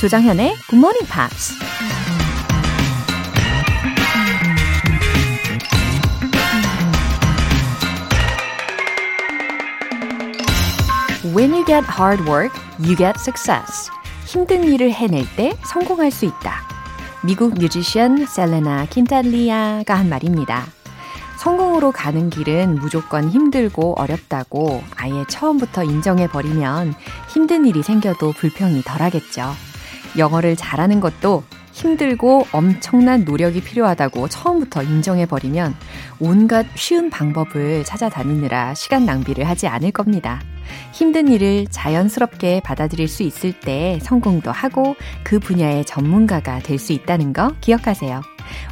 조장현의 Good Morning Pops. When you get hard work, you get success. 힘든 일을 해낼 때 성공할 수 있다. 미국 뮤지션 셀레나 킨탈리아가 한 말입니다. 성공으로 가는 길은 무조건 힘들고 어렵다고 아예 처음부터 인정해버리면 힘든 일이 생겨도 불평이 덜하겠죠. 영어를 잘하는 것도 힘들고 엄청난 노력이 필요하다고 처음부터 인정해버리면 온갖 쉬운 방법을 찾아다니느라 시간 낭비를 하지 않을 겁니다. 힘든 일을 자연스럽게 받아들일 수 있을 때 성공도 하고 그 분야의 전문가가 될 수 있다는 거 기억하세요.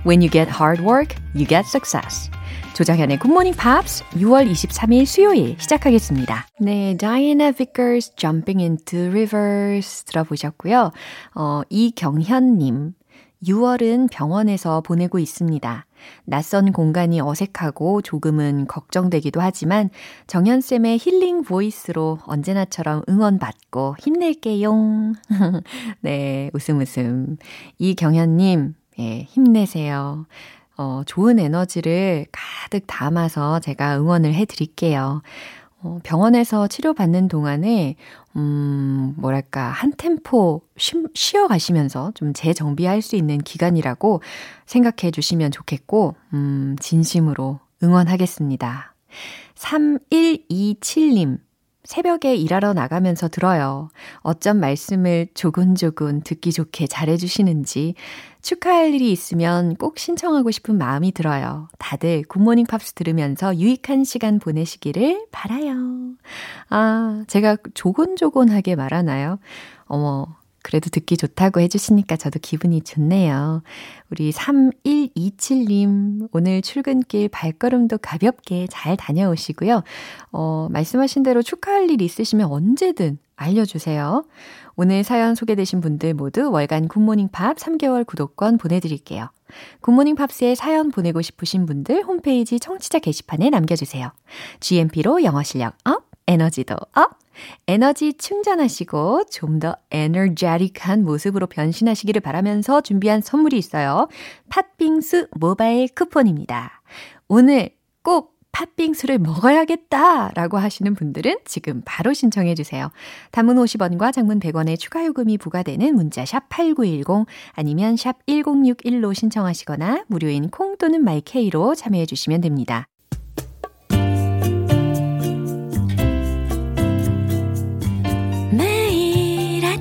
When you get hard work, you get success. 조정현의 굿모닝 팝스 6월 23일 수요일 시작하겠습니다. 네, Diana Vickers Jumping into Rivers 들어보셨고요. 어, 이경현님, 6월은 병원에서 보내고 있습니다. 낯선 공간이 어색하고 조금은 걱정되기도 하지만 정현쌤의 힐링 보이스로 언제나처럼 응원받고 힘낼게요. 네, 웃음 웃음. 이경현님, 예, 힘내세요. 어, 좋은 에너지를 가득 담아서 제가 응원을 해 드릴게요. 어, 병원에서 치료받는 동안에, 음, 뭐랄까, 한 템포 쉬, 쉬어 가시면서 좀 재정비할 수 있는 기간이라고 생각해 주시면 좋겠고, 음, 진심으로 응원하겠습니다. 3127님, 새벽에 일하러 나가면서 들어요. 어쩜 말씀을 조곤조곤 듣기 좋게 잘해주시는지 축하할 일이 있으면 꼭 신청하고 싶은 마음이 들어요. 다들 Good Morning Pops 들으면서 유익한 시간 보내시기를 바라요. 아, 제가 조곤조곤하게 말하나요? 어머, 그래도 듣기 좋다고 해주시니까 저도 기분이 좋네요. 우리 3127님, 오늘 출근길 발걸음도 가볍게 잘 다녀오시고요. 어, 말씀하신 대로 축하할 일 있으시면 언제든 알려주세요. 오늘 사연 소개되신 분들 모두 월간 굿모닝 팝 3개월 구독권 보내드릴게요. 굿모닝 팝스에 사연 보내고 싶으신 분들 홈페이지 청취자 게시판에 남겨주세요. GMP로 영어 실력 up, 에너지도 up! 에너지 충전하시고 좀 더 에너제틱한 모습으로 변신하시기를 바라면서 준비한 선물이 있어요. 팥빙수 모바일 쿠폰입니다. 오늘 꼭 팥빙수를 먹어야겠다 라고 하시는 분들은 지금 바로 신청해 주세요. 단문 50원과 장문 100원의 추가 요금이 부과되는 문자 샵 8910 아니면 샵 1061로 신청하시거나 무료인 콩 또는 마이케이로 참여해 주시면 됩니다.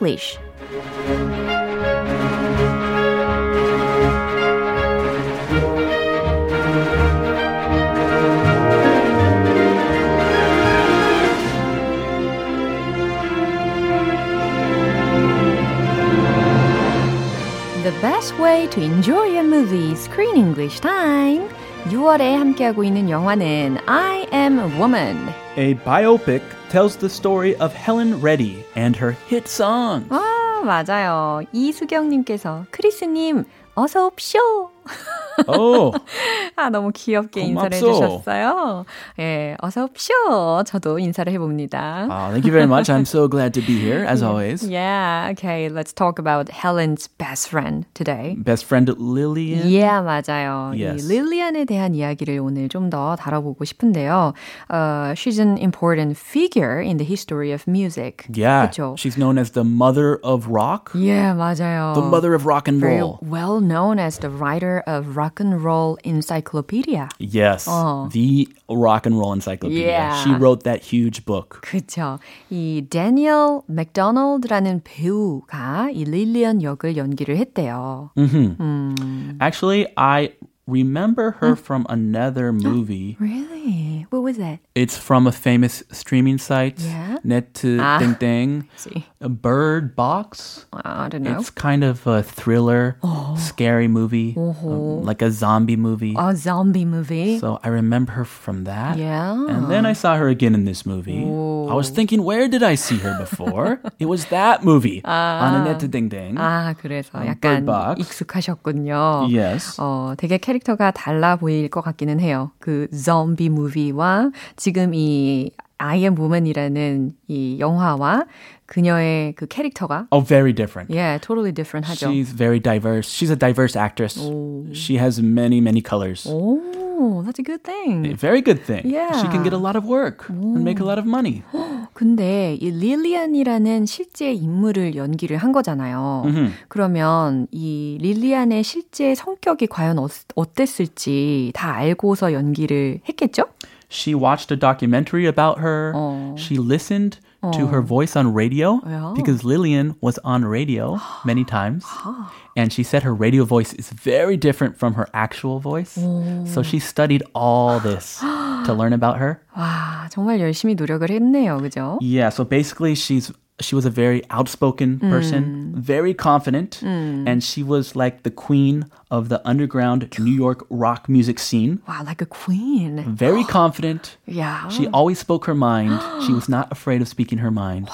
English. The best way to enjoy a movie, Screen English Time. 6월에 함께하고 있는 영화는 I Am a Woman. A biopic tells the story of Helen Reddy and her hit songs. 아, 맞아요. 이수경님께서 크리스님 어서 옵쇼. Oh, 아, 너무 귀엽게 인사를 고맙소. 해주셨어요. 예, 어서 옵쇼. 저도 인사를 해봅니다. Ah, thank you very much. I'm so glad to be here, as always. Yeah, okay. Let's talk about Helen's best friend today. Best friend Lillian. Yeah, 맞아요. Yes. 이 릴리안에 대한 이야기를 오늘 좀 더 다뤄보고 싶은데요. Uh, she's an important figure in the history of music. Yeah, 그쵸? she's known as the mother of rock, Yeah, 맞아요. the mother of rock and Very roll. well known as the writer of Rock and Roll Encyclopedia. Yes, Oh. the rock and roll encyclopedia. Yeah. She wrote that huge book. 그쵸. 이 데니얼 맥도널드라는 배우가 이 릴리안 역을 연기를 했대요. Actually, I remember her from another movie. Really? What was that? It's from a famous streaming site, Yeah? Net Ah. Ding Ding. See, A Bird Box. I don't know. It's kind of a thriller, scary movie, um, like a zombie movie. A zombie movie. So I remember her from that. yeah. And then I saw her again in this movie. I was thinking, where did I see her before? it was that movie on Annette Ding Ding. 아, 그래서 어, 약간 Bird Box. 익숙하셨군요. Yes. 어, 되게 캐릭터가 달라 보일 것 같기는 해요. 그 zombie movie와 지금 이 I am woman이라는 이 영화와 그녀의 그 캐릭터가 Oh, very different. yeah, totally different 하죠. She's very diverse. She's a diverse actress. She has many, many colors. 오, that's a good thing. Very good thing. Yeah. She can get a lot of work and make a lot of money. 근데 이 릴리안이라는 실제 인물을 연기를 한 거잖아요. 그러면 이 릴리안의 실제 성격이 과연 어, 어땠을지 다 알고서 연기를 했겠죠? She watched a documentary about her. 어. She listened to her voice on radio Yeah. because Lillian was on radio many times. And she said her radio voice is very different from her actual voice. So she studied all this to learn about her. 와, 정말 열심히 노력을 했네요. 그죠? Yeah, so basically she's she was a very outspoken person, very confident, and she was like the queen of the underground New York rock music scene. 와, like a queen. Very confident. 야, She always spoke her mind. She was not afraid of speaking her mind.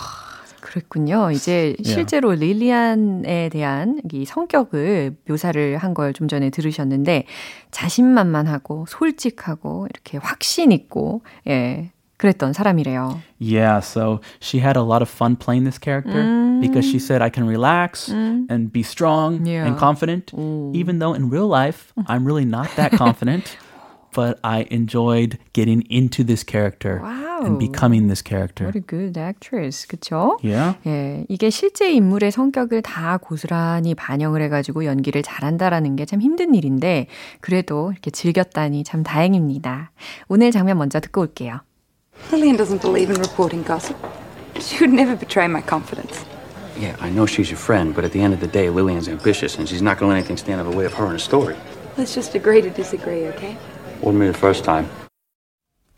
그랬군요. 이제 실제로 릴리안에 대한 이 성격을 묘사를 한 걸 좀 전에 들으셨는데 자신만만하고 솔직하고 이렇게 확신 있고 예. 그랬던 사람이래요. Yeah, so she had a lot of fun playing this character because she said I can relax and be strong Yeah. and confident, even though in real life I'm really not that confident. But I enjoyed getting into this character Wow. and becoming this character. What a good actress. 그쵸? Yeah. 예, 이게 실제 인물의 성격을 다 고스란히 반영을 해가지고 연기를 잘한다라는 게 참 힘든 일인데, 그래도 이렇게 즐겼다니 참 다행입니다. 오늘 장면 먼저 듣고 올게요. Lillian doesn't believe in reporting gossip. She would never betray my confidence. Yeah, I know she's your friend, but at the end of the day, Lillian's ambitious, and she's not going to let anything stand in the way of her and a story. Let's just agree to disagree, okay? Wouldn't be the first time.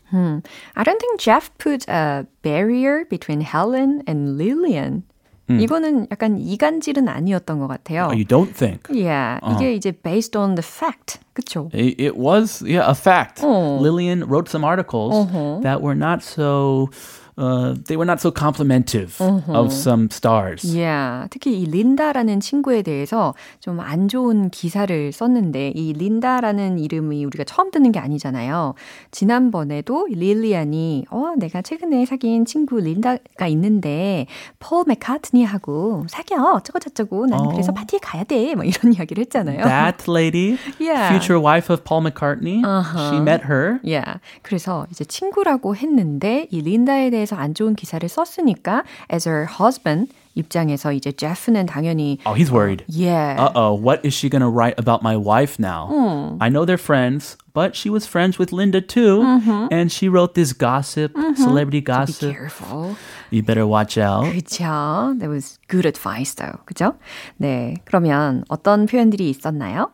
Hmm. I don't think Jeff put a barrier between Helen and Lillian. 이거는 약간 이간질은 아니었던 것 같아요. Oh, you don't think? yeah, 이게 이제 based on the fact. 그쵸? It, it was, yeah, a fact. Oh. Lillian wrote some articles that were not so, uh, they were not so complimentive of some stars. Yeah, 특히 이 린다라는 친구에 대해서 좀 안 좋은 기사를 썼는데 이 린다라는 이름이 우리가 처음 듣는 게 아니잖아요. 지난번에도 릴리안이 어 내가 최근에 사귄 친구 린다가 있는데 폴 맥카트니하고 사겨 어쩌고 저쩌고 나는 어. 그래서 파티에 가야 돼. 뭐 이런 이야기를 했잖아요. That lady, Yeah. future wife of Paul McCartney, she met her. Yeah. 그래서 이제 친구라고 했는데 이 린다에 대해서 안 좋은 기사를 썼으니까 as her husband 입장에서 이제 제프는 당연히 Oh, he's worried. yeah. Uh oh, what is she going to write about my wife now? Hmm. I know they're friends, but she was friends with Linda too. And she wrote this gossip, celebrity Mm-hmm. Be gossip. careful. You better watch out. 그쵸. That was good advice though. 그죠? 네. 그러면 어떤 표현들이 있었나요?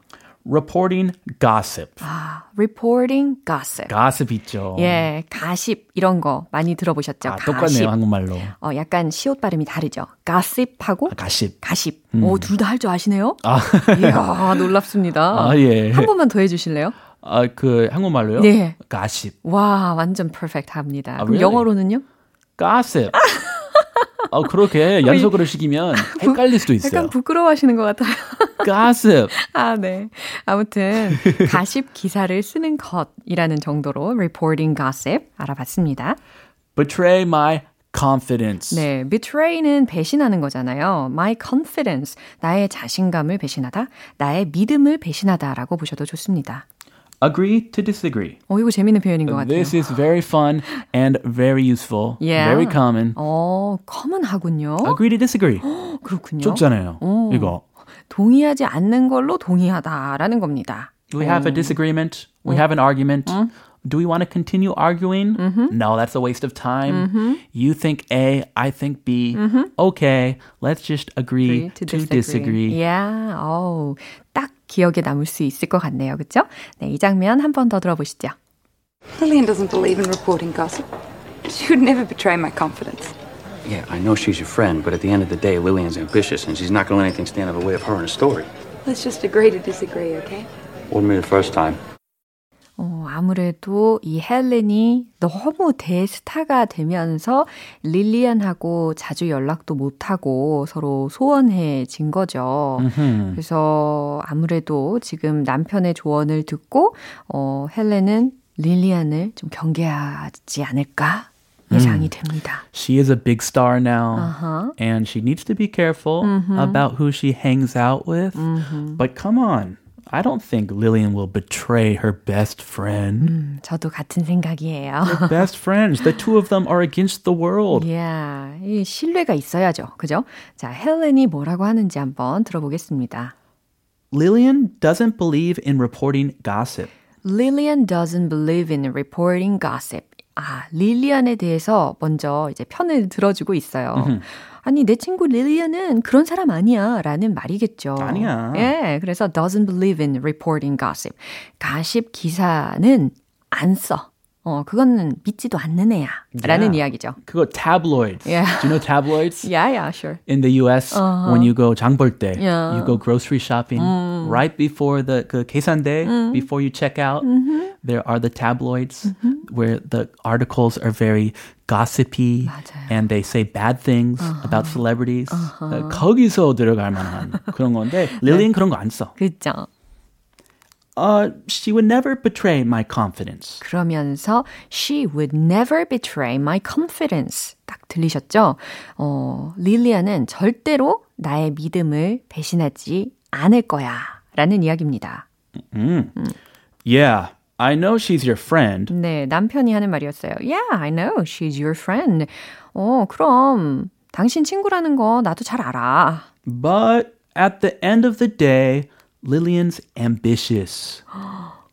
Reporting gossip. 아, reporting gossip. gossip 있죠. 예, 가십 이런 거 많이 들어보셨죠? 아, 똑같네요, 한국말로. 어, 약간 시옷 발음이 다르죠. gossip하고 아, 가십. 가십. 오, 둘 다 할 줄 아시네요? 아, 이야, 놀랍습니다. 아, 예. 한 번만 더 해 주실래요? 아, 그 한국말로요? 네. 가십. 와, 완전 퍼펙트 합니다. 아, 그럼 really? 영어로는요? gossip. 어, 그렇게 연속으로 시키면 헷갈릴 수도 있어요. 약간 부끄러워하시는 것 같아요. gossip. 아, 네. 아무튼 가십 기사를 쓰는 것이라는 정도로 reporting gossip 알아봤습니다. Betray my confidence. 네, betray는 배신하는 거잖아요. My confidence, 나의 자신감을 배신하다, 나의 믿음을 배신하다라고 보셔도 좋습니다. Agree to disagree. 어, 이거 재밌는 표현인 것 같아요. This is very fun and very useful. Yeah. Very common. 어, common하군요. Agree to disagree. 그렇군요. 좋잖아요. 오. 이거. 동의하지 않는 걸로 동의하다라는 겁니다. We have a disagreement. We have an argument. Do we want to continue arguing? No, that's a waste of time. You think A, I think B. Okay, let's just agree, to, disagree. Yeah, 어우, 딱 기억에 남을 수 있을 것 같네요. 그쵸? 네, 이 장면 한 번 더 들어보시죠. Lillian doesn't believe in reporting gossip. She would never betray my confidence. Yeah, I know she's your friend, but at the end of the day, Lillian's ambitious, and she's not going to let anything stand in the way of her and a story. Let's just agree to disagree, okay? Wouldn't be the first time. 어, 아무래도 이 헬렌이 너무 대스타가 되면서 릴리안하고 자주 연락도 못하고 서로 소원해진 거죠. 그래서 아무래도 지금 남편의 조언을 듣고 어, 헬렌은 릴리안을 좀 경계하지 않을까 예상이 됩니다. She is a big star now, Uh-huh. and she needs to be careful about who she hangs out with. But come on, I don't think Lillian will betray her best friend. 음, 저도 같은 생각이에요. best friends, the two of them are against the world. yeah, 이 신뢰가 있어야죠. 그죠? 자, 헬렌이 뭐라고 하는지 한번 들어보겠습니다. Lillian doesn't believe in reporting gossip. Lillian doesn't believe in reporting gossip. 아, 릴리안에 대해서 먼저 이제 편을 들어주고 있어요. 아니, 내 친구 릴리안은 그런 사람 아니야. 라는 말이겠죠. 아니야. 예, 그래서 doesn't believe in reporting gossip. 가십 기사는 안 써. 어, 그거는 믿지도 않는 애야. 라는 Yeah. 이야기죠. 그거 tabloids. Yeah. Do you know tabloids? Yeah, yeah, sure. In the US, when you go 장볼 때, Yeah. you go grocery shopping right before the 그 계산대, before you check out, there are the tabloids where the articles are very gossipy 맞아요. and they say bad things about celebrities. 어, 거기서 들어갈 만한 그런 건데 릴리는 그런 거 안 써. 그죠. Uh, she would never betray my confidence. 그러면서 she would never betray my confidence. 딱 들리셨죠? 어, 릴리아는 절대로 나의 믿음을 배신하지 않을 거야. 라는 이야기입니다. Yeah, I know she's your friend, 네, 남편이 하는 말이었어요. Yeah, I know. She's your friend. 어, 그럼 당신 친구라는 거 나도 잘 알아. But at the end of the day, Lillian's ambitious.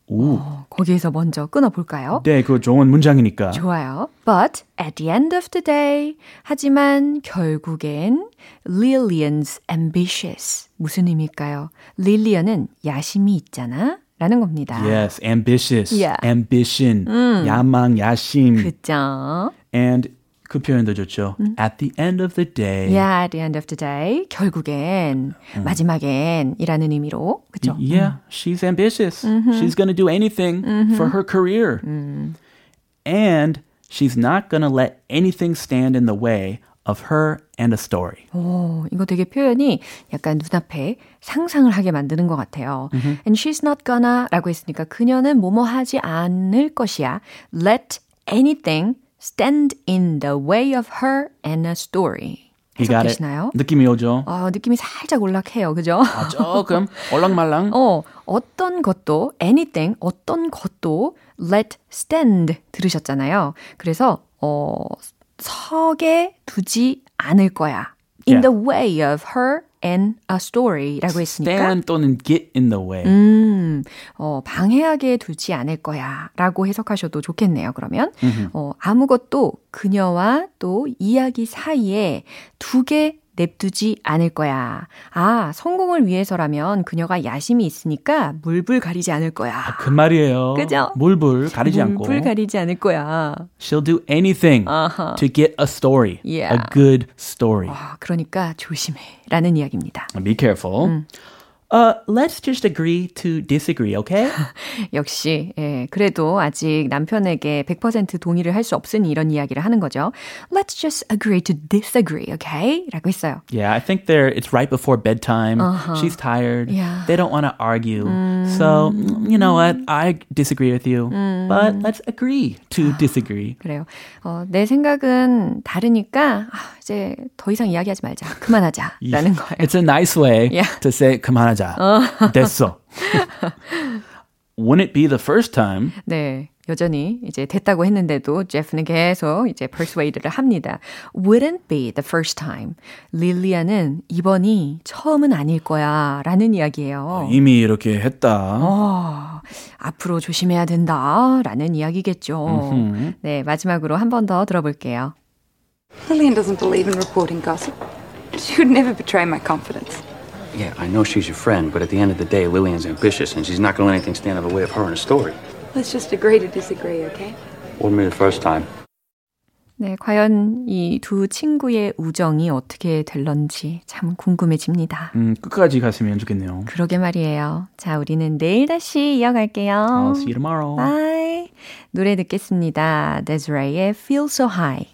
오, 거기에서 먼저 끊어볼까요? 네, 그거 좋은 문장이니까. 좋아요. But at the end of the day, 하지만 결국엔 Lillian's ambitious. 무슨 의미일까요? 릴리언은 야심이 있잖아. 라는 겁니다. Yes, ambitious, Yeah. ambition, 야망, 야심. 그죠? And 그 표현도 좋죠. At the end of the day. Yeah, at the end of the day. 결국엔, 마지막엔 이라는 의미로. 그죠? Yeah, she's ambitious. She's going to do anything for her career. And she's not going to let anything stand in the way of her and a story. 오, 이거 되게 표현이 약간 눈앞에 상상을 하게 만드는 것 같아요. And she's not gonna 라고 했으니까 그녀는 뭐뭐 하지 않을 것이야. Let anything stand in the way of her and a story. You got it? 해석되시나요? 느낌이 오죠? 어, 느낌이 살짝 올락해요. 그죠? 아, 조금 올랑말랑. 어, 어떤 것도, anything, 어떤 것도 let stand 들으셨잖아요. 그래서, 어, 석에 두지 않을 거야. In Yeah. the way of her and a story 라고 했으니까, stand 또는 get in the way. 음, 어, 방해하게 두지 않을 거야 라고 해석하셔도 좋겠네요, 그러면. 어, 아무것도 그녀와 또 이야기 사이에 두개 냅두지 않을 거야. 아, 성공을 위해서라면 그녀가 야심이 있으니까 물불 가리지 않을 거야. 그 말이에요. 그죠? 물불 가리지 않고. 물불 가리지 않을 거야. She'll do anything 아하. to get a story. Yeah. A good story. 아, 그러니까 조심해. 라는 이야기입니다. Be careful. Uh, let's just agree to disagree, okay? 역시, 예, 그래도 아직 남편에게 100% 동의를 할 수 없으니 이런 이야기를 하는 거죠. Let's just agree to disagree, okay? 라고 했어요. Yeah, I think they're it's right before bedtime. She's tired. Yeah. They don't want to argue. So, mm, you know what? I disagree with you. But let's agree to disagree. 그래요. 어, 내 생각은 다르니까, 아, 이제 더 이상 이야기하지 말자. 그만하자. 라는 거예요. It's a nice way Yeah. to say 그만하자. 됐어. Wouldn't it be the first time? 네. 여전히 이제 됐다고 했는데도 제프는 계속 이제 persuade를 합니다. Wouldn't be the first time. 릴리아는 이번이 처음은 아닐 거야. 라는 이야기예요. 이미 이렇게 했다. 어, 앞으로 조심해야 된다. 라는 이야기겠죠. 네. 마지막으로 한 번 더 들어볼게요. Lillian doesn't believe in reporting gossip. She would never betray my confidence. Yeah, I know she's your friend, but at the end of the day, Lillian's ambitious, and she's not going to let anything stand in the way of her and a story. Let's just agree to disagree, okay? Wouldn't be the first time. 네, 과연 이 두 친구의 우정이 어떻게 될런지 참 궁금해집니다. 음, 끝까지 갔으면 좋겠네요. 그러게 말이에요. 자, 우리는 내일 다시 이어갈게요. I'll see you tomorrow. Bye. 노래 듣겠습니다. Desiree의 Feel So High.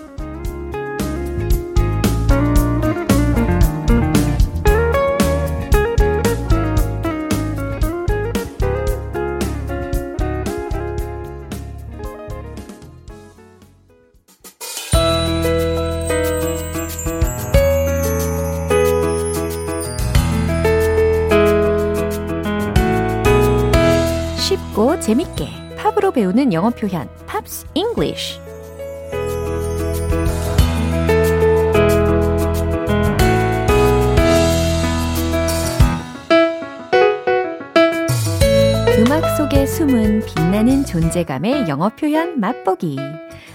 재밌게 팝으로 배우는 영어 표현 Pops English 음악 속에 숨은 빛나는 존재감의 영어 표현 맛보기.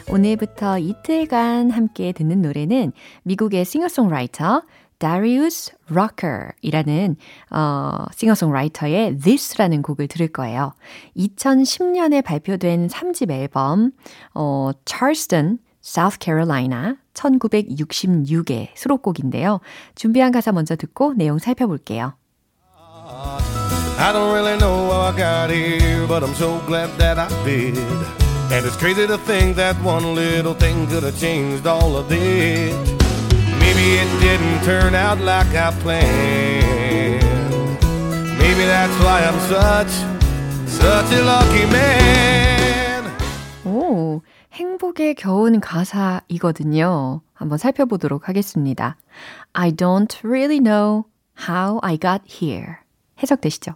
오늘부터 이틀간 함께 듣는 노래는 미국의 싱어송라이터 Darius Rucker이라는 어, 싱어송라이터의 This라는 곡을 들을 거예요. 2010년에 발표된 3집 앨범 어, Charleston, South Carolina 1966의 수록곡인데요. 준비한 가사 먼저 듣고 내용 살펴볼게요. I don't really know how I got here, but I'm so glad that I did. And it's crazy to think that one little thing could have changed all of this. Maybe it didn't turn out like I planned. Maybe that's why I'm such, such a lucky man. 오, 행복에 겨운 가사이거든요. 한번 살펴보도록 하겠습니다. I don't really know how I got here. 해석되시죠?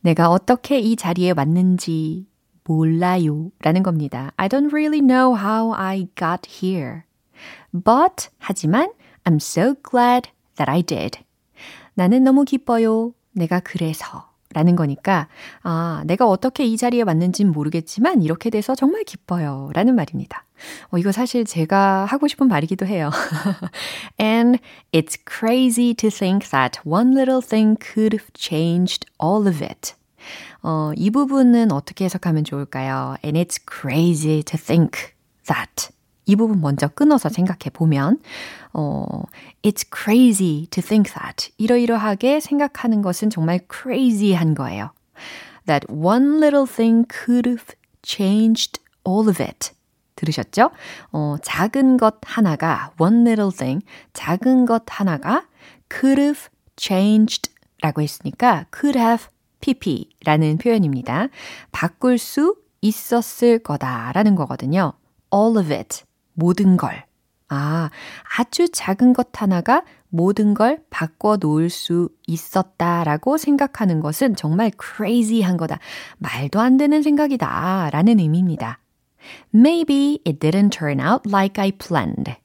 내가 어떻게 이 자리에 왔는지 몰라요. 라는 겁니다. I don't really know how I got here. But, 하지만, I'm so glad that I did. 나는 너무 기뻐요. 내가 그래서. 라는 거니까, 아, 내가 어떻게 이 자리에 왔는진 모르겠지만, 이렇게 돼서 정말 기뻐요. 라는 말입니다. 어, 이거 사실 제가 하고 싶은 말이기도 해요. And it's crazy to think that one little thing could have changed all of it. 어, 이 부분은 어떻게 해석하면 좋을까요? And it's crazy to think that. 이 부분 먼저 끊어서 생각해 보면, 어, it's crazy to think that. 이러이러하게 생각하는 것은 정말 crazy한 거예요. That one little thing could have changed all of it. 들으셨죠? 어, 작은 것 하나가, one little thing, 작은 것 하나가 could have changed 라고 했으니까 could have pp라는 표현입니다. 바꿀 수 있었을 거다라는 거거든요. all of it. 모든 걸. 아, 아주 작은 것 하나가 모든 걸 바꿔 놓을 수 있었다라고 생각하는 것은 정말 crazy한 거다. 말도 안 되는 생각이다. 라는 의미입니다. Maybe it didn't turn out like I planned.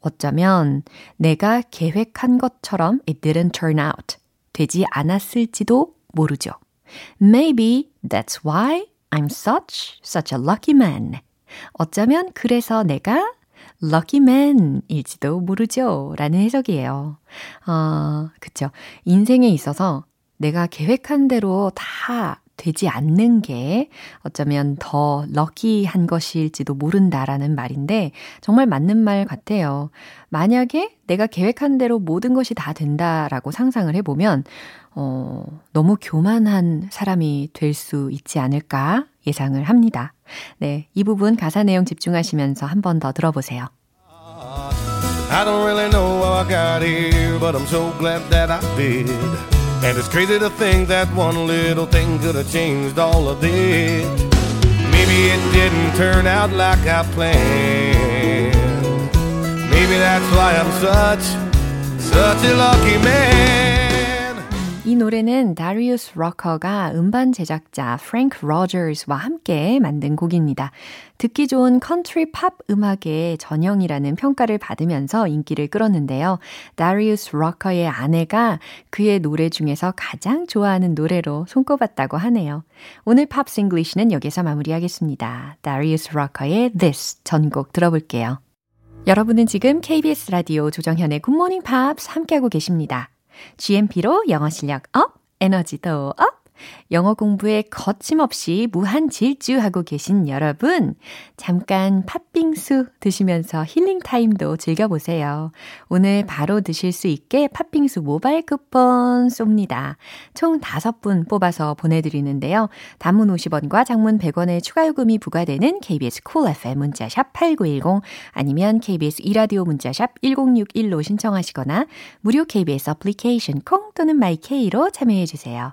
어쩌면 내가 계획한 것처럼 it didn't turn out. 되지 않았을지도 모르죠. Maybe that's why I'm such, such a lucky man. 어쩌면 그래서 내가 man일지도 모르죠. 라는 해석이에요. 아, 그쵸. 인생에 있어서 내가 계획한 대로 다 되지 않는 게 어쩌면 더 럭키한 것일지도 모른다라는 말인데 정말 맞는 말 같아요. 만약에 내가 계획한 대로 모든 것이 다 된다라고 상상을 해보면 어, 너무 교만한 사람이 될 수 있지 않을까 예상을 합니다. 네, 이 부분 가사 내용 집중하시면서 한 번 더 들어보세요. I don't really know how I got here, but I'm so glad that I did. And it's crazy to think that one little thing could have changed all of this. Maybe it didn't turn out like I planned. Maybe that's why I'm such, such a lucky man. 이 노래는 다리우스 로커가 음반 제작자 프랭크 로저스와 함께 만든 곡입니다. 듣기 좋은 컨트리 팝 음악의 전형이라는 평가를 받으면서 인기를 끌었는데요. 다리우스 로커의 아내가 그의 노래 중에서 가장 좋아하는 노래로 손꼽았다고 하네요. 오늘 Pops English는 여기서 마무리하겠습니다. 다리우스 로커의 This 전곡 들어볼게요. 여러분은 지금 KBS 라디오 조정현의 굿모닝 팝스 함께하고 계십니다. GMP로 영어 실력 up, 에너지도 up, 영어 공부에 거침없이 무한 질주하고 계신 여러분, 잠깐 팥빙수 드시면서 힐링 타임도 즐겨보세요. 오늘 바로 드실 수 있게 팥빙수 모바일 쿠폰 쏩니다. 총 5분 뽑아서 보내드리는데요. 단문 50원과 장문 100원의 추가 요금이 부과되는 KBS cool FM 문자샵 8910 아니면 KBS 이라디오 문자샵 1061로 신청하시거나 무료 KBS 어플리케이션 콩 또는 마이케이로 참여해주세요.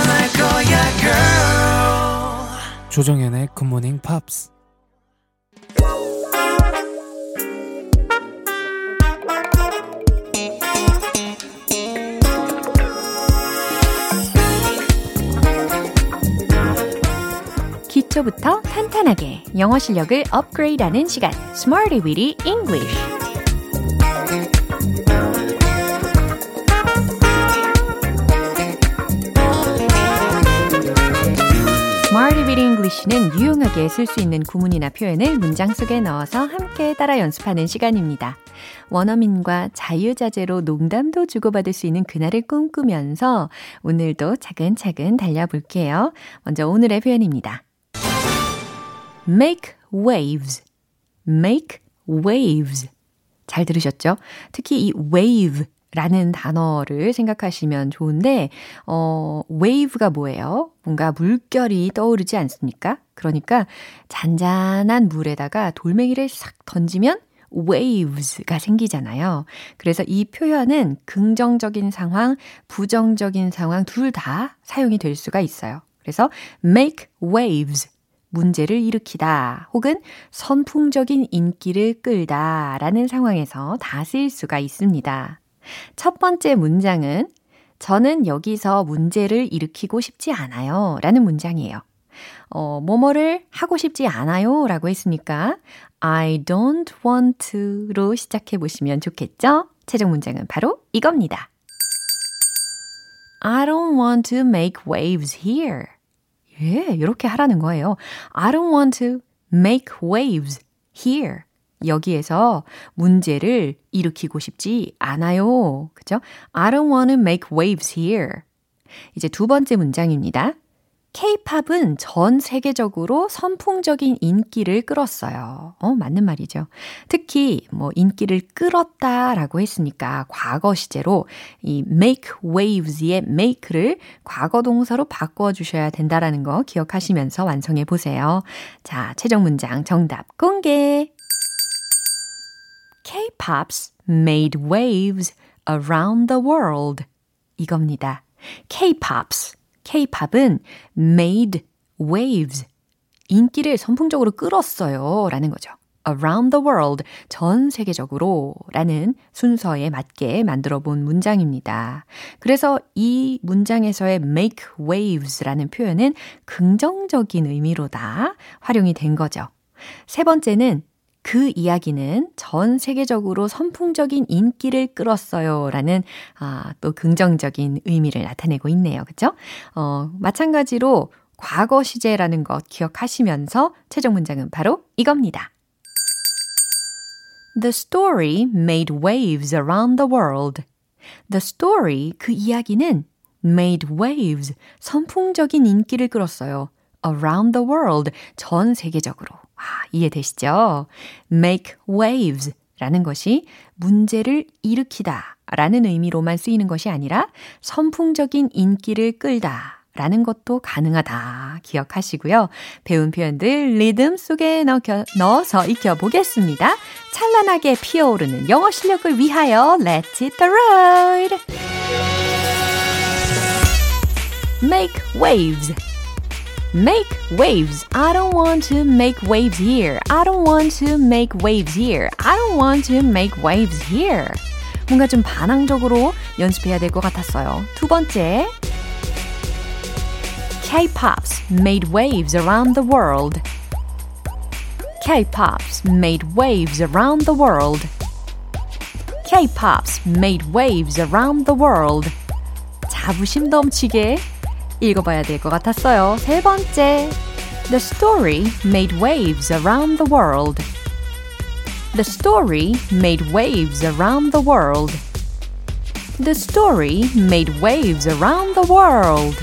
조정현의 굿모닝 팝스 기초부터 탄탄하게 영어 실력을 업그레이드하는 시간. Smarty Weedy English English는 유용하게 쓸 수 있는 구문이나 표현을 문장 속에 넣어서 함께 따라 연습하는 시간입니다. 원어민과 자유자재로 농담도 주고받을 수 있는 그날을 꿈꾸면서 오늘도 차근차근 달려볼게요. 먼저 오늘의 표현입니다. make waves, make waves. 잘 들으셨죠? 특히 이 wave 라는 단어를 생각하시면 좋은데, 어, wave가 뭐예요? 뭔가 물결이 떠오르지 않습니까? 그러니까 잔잔한 물에다가 돌멩이를 싹 던지면 waves가 생기잖아요. 그래서 이 표현은 긍정적인 상황, 부정적인 상황 둘 다 사용이 될 수가 있어요. 그래서 make waves. 문제를 일으키다 혹은 선풍적인 인기를 끌다 라는 상황에서 다 쓰일 수가 있습니다. 첫 번째 문장은 저는 여기서 문제를 일으키고 싶지 않아요 라는 문장이에요. 어, 뭐뭐를 하고 싶지 않아요 라고 했으니까 I don't want to로 시작해 보시면 좋겠죠? 최종 문장은 바로 이겁니다. I don't want to make waves here. 예, 이렇게 하라는 거예요. I don't want to make waves here. 여기에서 문제를 일으키고 싶지 않아요. 그죠? I don't want to make waves here. 이제 두 번째 문장입니다. K-팝은 전 세계적으로 선풍적인 인기를 끌었어요. 어, 맞는 말이죠. 특히 뭐 인기를 끌었다라고 했으니까 과거 시제로 이 make waves의 make를 과거 동사로 바꿔 주셔야 된다라는 거 기억하시면서 완성해 보세요. 자, 최종 문장 정답 공개. K-pops made waves around the world. 이겁니다. K-pops. K-팝은 made waves. 인기를 선풍적으로 끌었어요. 라는 거죠. around the world. 전 세계적으로 라는 순서에 맞게 만들어 본 문장입니다. 그래서 이 문장에서의 make waves 라는 표현은 긍정적인 의미로 다 활용이 된 거죠. 세 번째는 그 이야기는 전 세계적으로 선풍적인 인기를 끌었어요. 라는, 아, 또 긍정적인 의미를 나타내고 있네요. 그죠? 어, 마찬가지로 과거 시제라는 것 기억하시면서 최종 문장은 바로 이겁니다. The story made waves around the world. The story, 그 이야기는 made waves, 선풍적인 인기를 끌었어요. around the world, 전 세계적으로. 아, 이해되시죠? make waves 라는 것이 문제를 일으키다 라는 의미로만 쓰이는 것이 아니라 선풍적인 인기를 끌다 라는 것도 가능하다 기억하시고요. 배운 표현들 리듬 속에 넣어, 넣어서 익혀보겠습니다. 찬란하게 피어오르는 영어 실력을 위하여 Let's hit the road! Make waves Make waves. I don't want to make waves here. I don't want to make waves here. I don't want to make waves here. 뭔가 좀 반항적으로 연습해야 될 것 같았어요. 두 번째. K-pops made waves around the world. K-pops made waves around the world. K-pops made waves around the world. 자부심 넘치게 읽어봐야 될 것 같았어요. 세 번째. The story made waves around the world. The story made waves around the world. The story made waves around the world.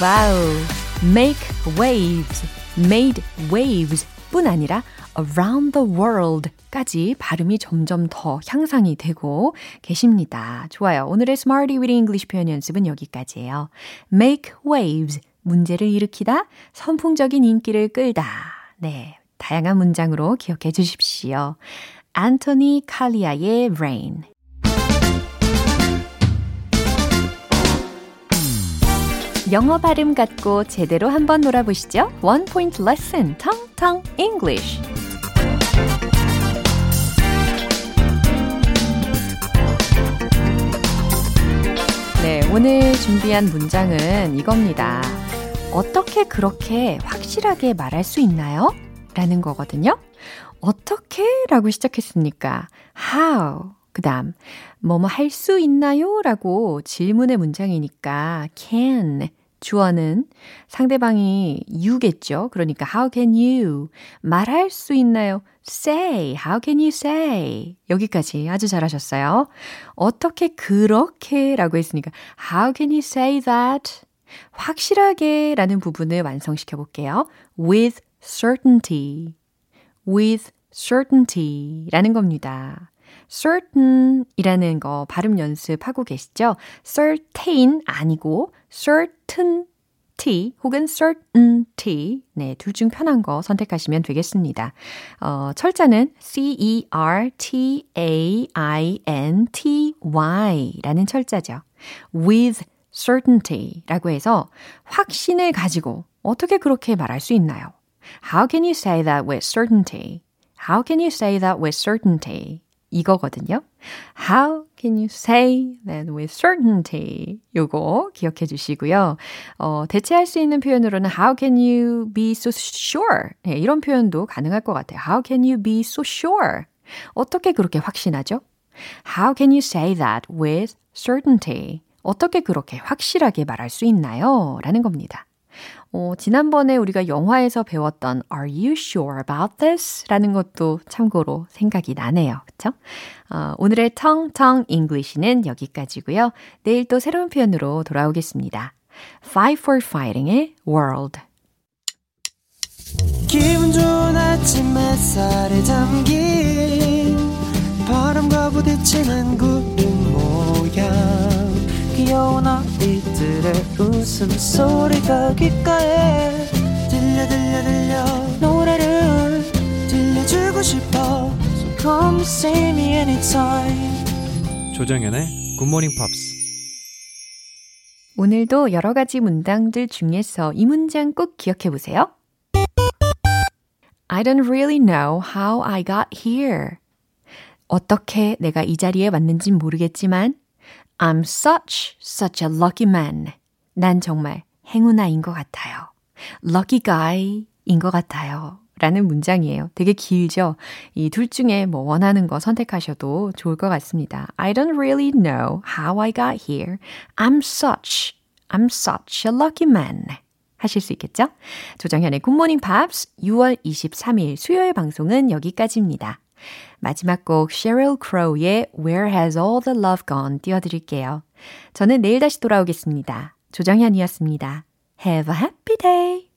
와우. make waves, made waves 뿐 아니라 around the world 까지 발음이 점점 더 향상이 되고 계십니다. 좋아요. 오늘의 Smarty with English 표현 연습은 여기까지예요. make waves, 문제를 일으키다, 선풍적인 인기를 끌다. 네. 다양한 문장으로 기억해 주십시오. 안토니 칼리아의 Rain. 영어 발음 갖고 제대로 한번 놀아보시죠. One Point Lesson, Tong Tong English. 오늘 준비한 문장은 이겁니다. 어떻게 그렇게 확실하게 말할 수 있나요? 라는 거거든요. 어떻게? 라고 시작했으니까 how 그 다음 뭐뭐 할 수 있나요? 라고 질문의 문장이니까 can 주어는 상대방이 you겠죠. 그러니까 how can you 말할 수 있나요? say how can you say 여기까지 아주 잘하셨어요. 어떻게 그렇게라고 했으니까 how can you say that 확실하게 라는 부분을 완성시켜 볼게요. with certainty with certainty 라는 겁니다. Certain 이라는 거 발음 연습하고 계시죠? certain 아니고 certainty 혹은 certainty 네, 둘 중 편한 거 선택하시면 되겠습니다. 어, 철자는 C-E-R-T-A-I-N-T-Y 라는 철자죠. with certainty 라고 해서 확신을 가지고 어떻게 그렇게 말할 수 있나요? How can you say that with certainty? How can you say that with certainty? 이거거든요. How can you say that with certainty? 요거 기억해 주시고요. 어, 대체할 수 있는 표현으로는 How can you be so sure? 네, 이런 표현도 가능할 것 같아요. How can you be so sure? 어떻게 그렇게 확신하죠? How can you say that with certainty? 어떻게 그렇게 확실하게 말할 수 있나요? 라는 겁니다. 어, 지난번에 우리가 영화에서 배웠던 Are you sure about this? 라는 것도 참고로 생각이 나네요. 그쵸? 어, 오늘의 텅텅 English는 여기까지고요. 내일 또 새로운 표현으로 돌아오겠습니다. Five for Fighting의 World. 기분 좋은 아침 햇살에 담긴 바람과 부딪히는 구름 귀여운 아이들의 웃음소리가 귓가에 들려 들려 들려 노래를 들려주고 싶어 So come see me anytime 조정연의 굿모닝 팝스 오늘도 여러 가지 문장들 중에서 이 문장 꼭 기억해 보세요. I don't really know how I got here. 어떻게 내가 이 자리에 왔는진 모르겠지만 I'm such, such a lucky man. 난 정말 행운아인 것 같아요. lucky guy인 것 같아요. 라는 문장이에요. 되게 길죠? 이 둘 중에 뭐 원하는 거 선택하셔도 좋을 것 같습니다. I don't really know how I got here. I'm such, I'm such a lucky man. 하실 수 있겠죠? 조정현의 굿모닝 팝스 6월 23일 수요일 방송은 여기까지입니다. 마지막 곡 Sheryl Crow의 Where Has All the Love Gone 띄워드릴게요. 저는 내일 다시 돌아오겠습니다. 조정현이었습니다. Have a happy day!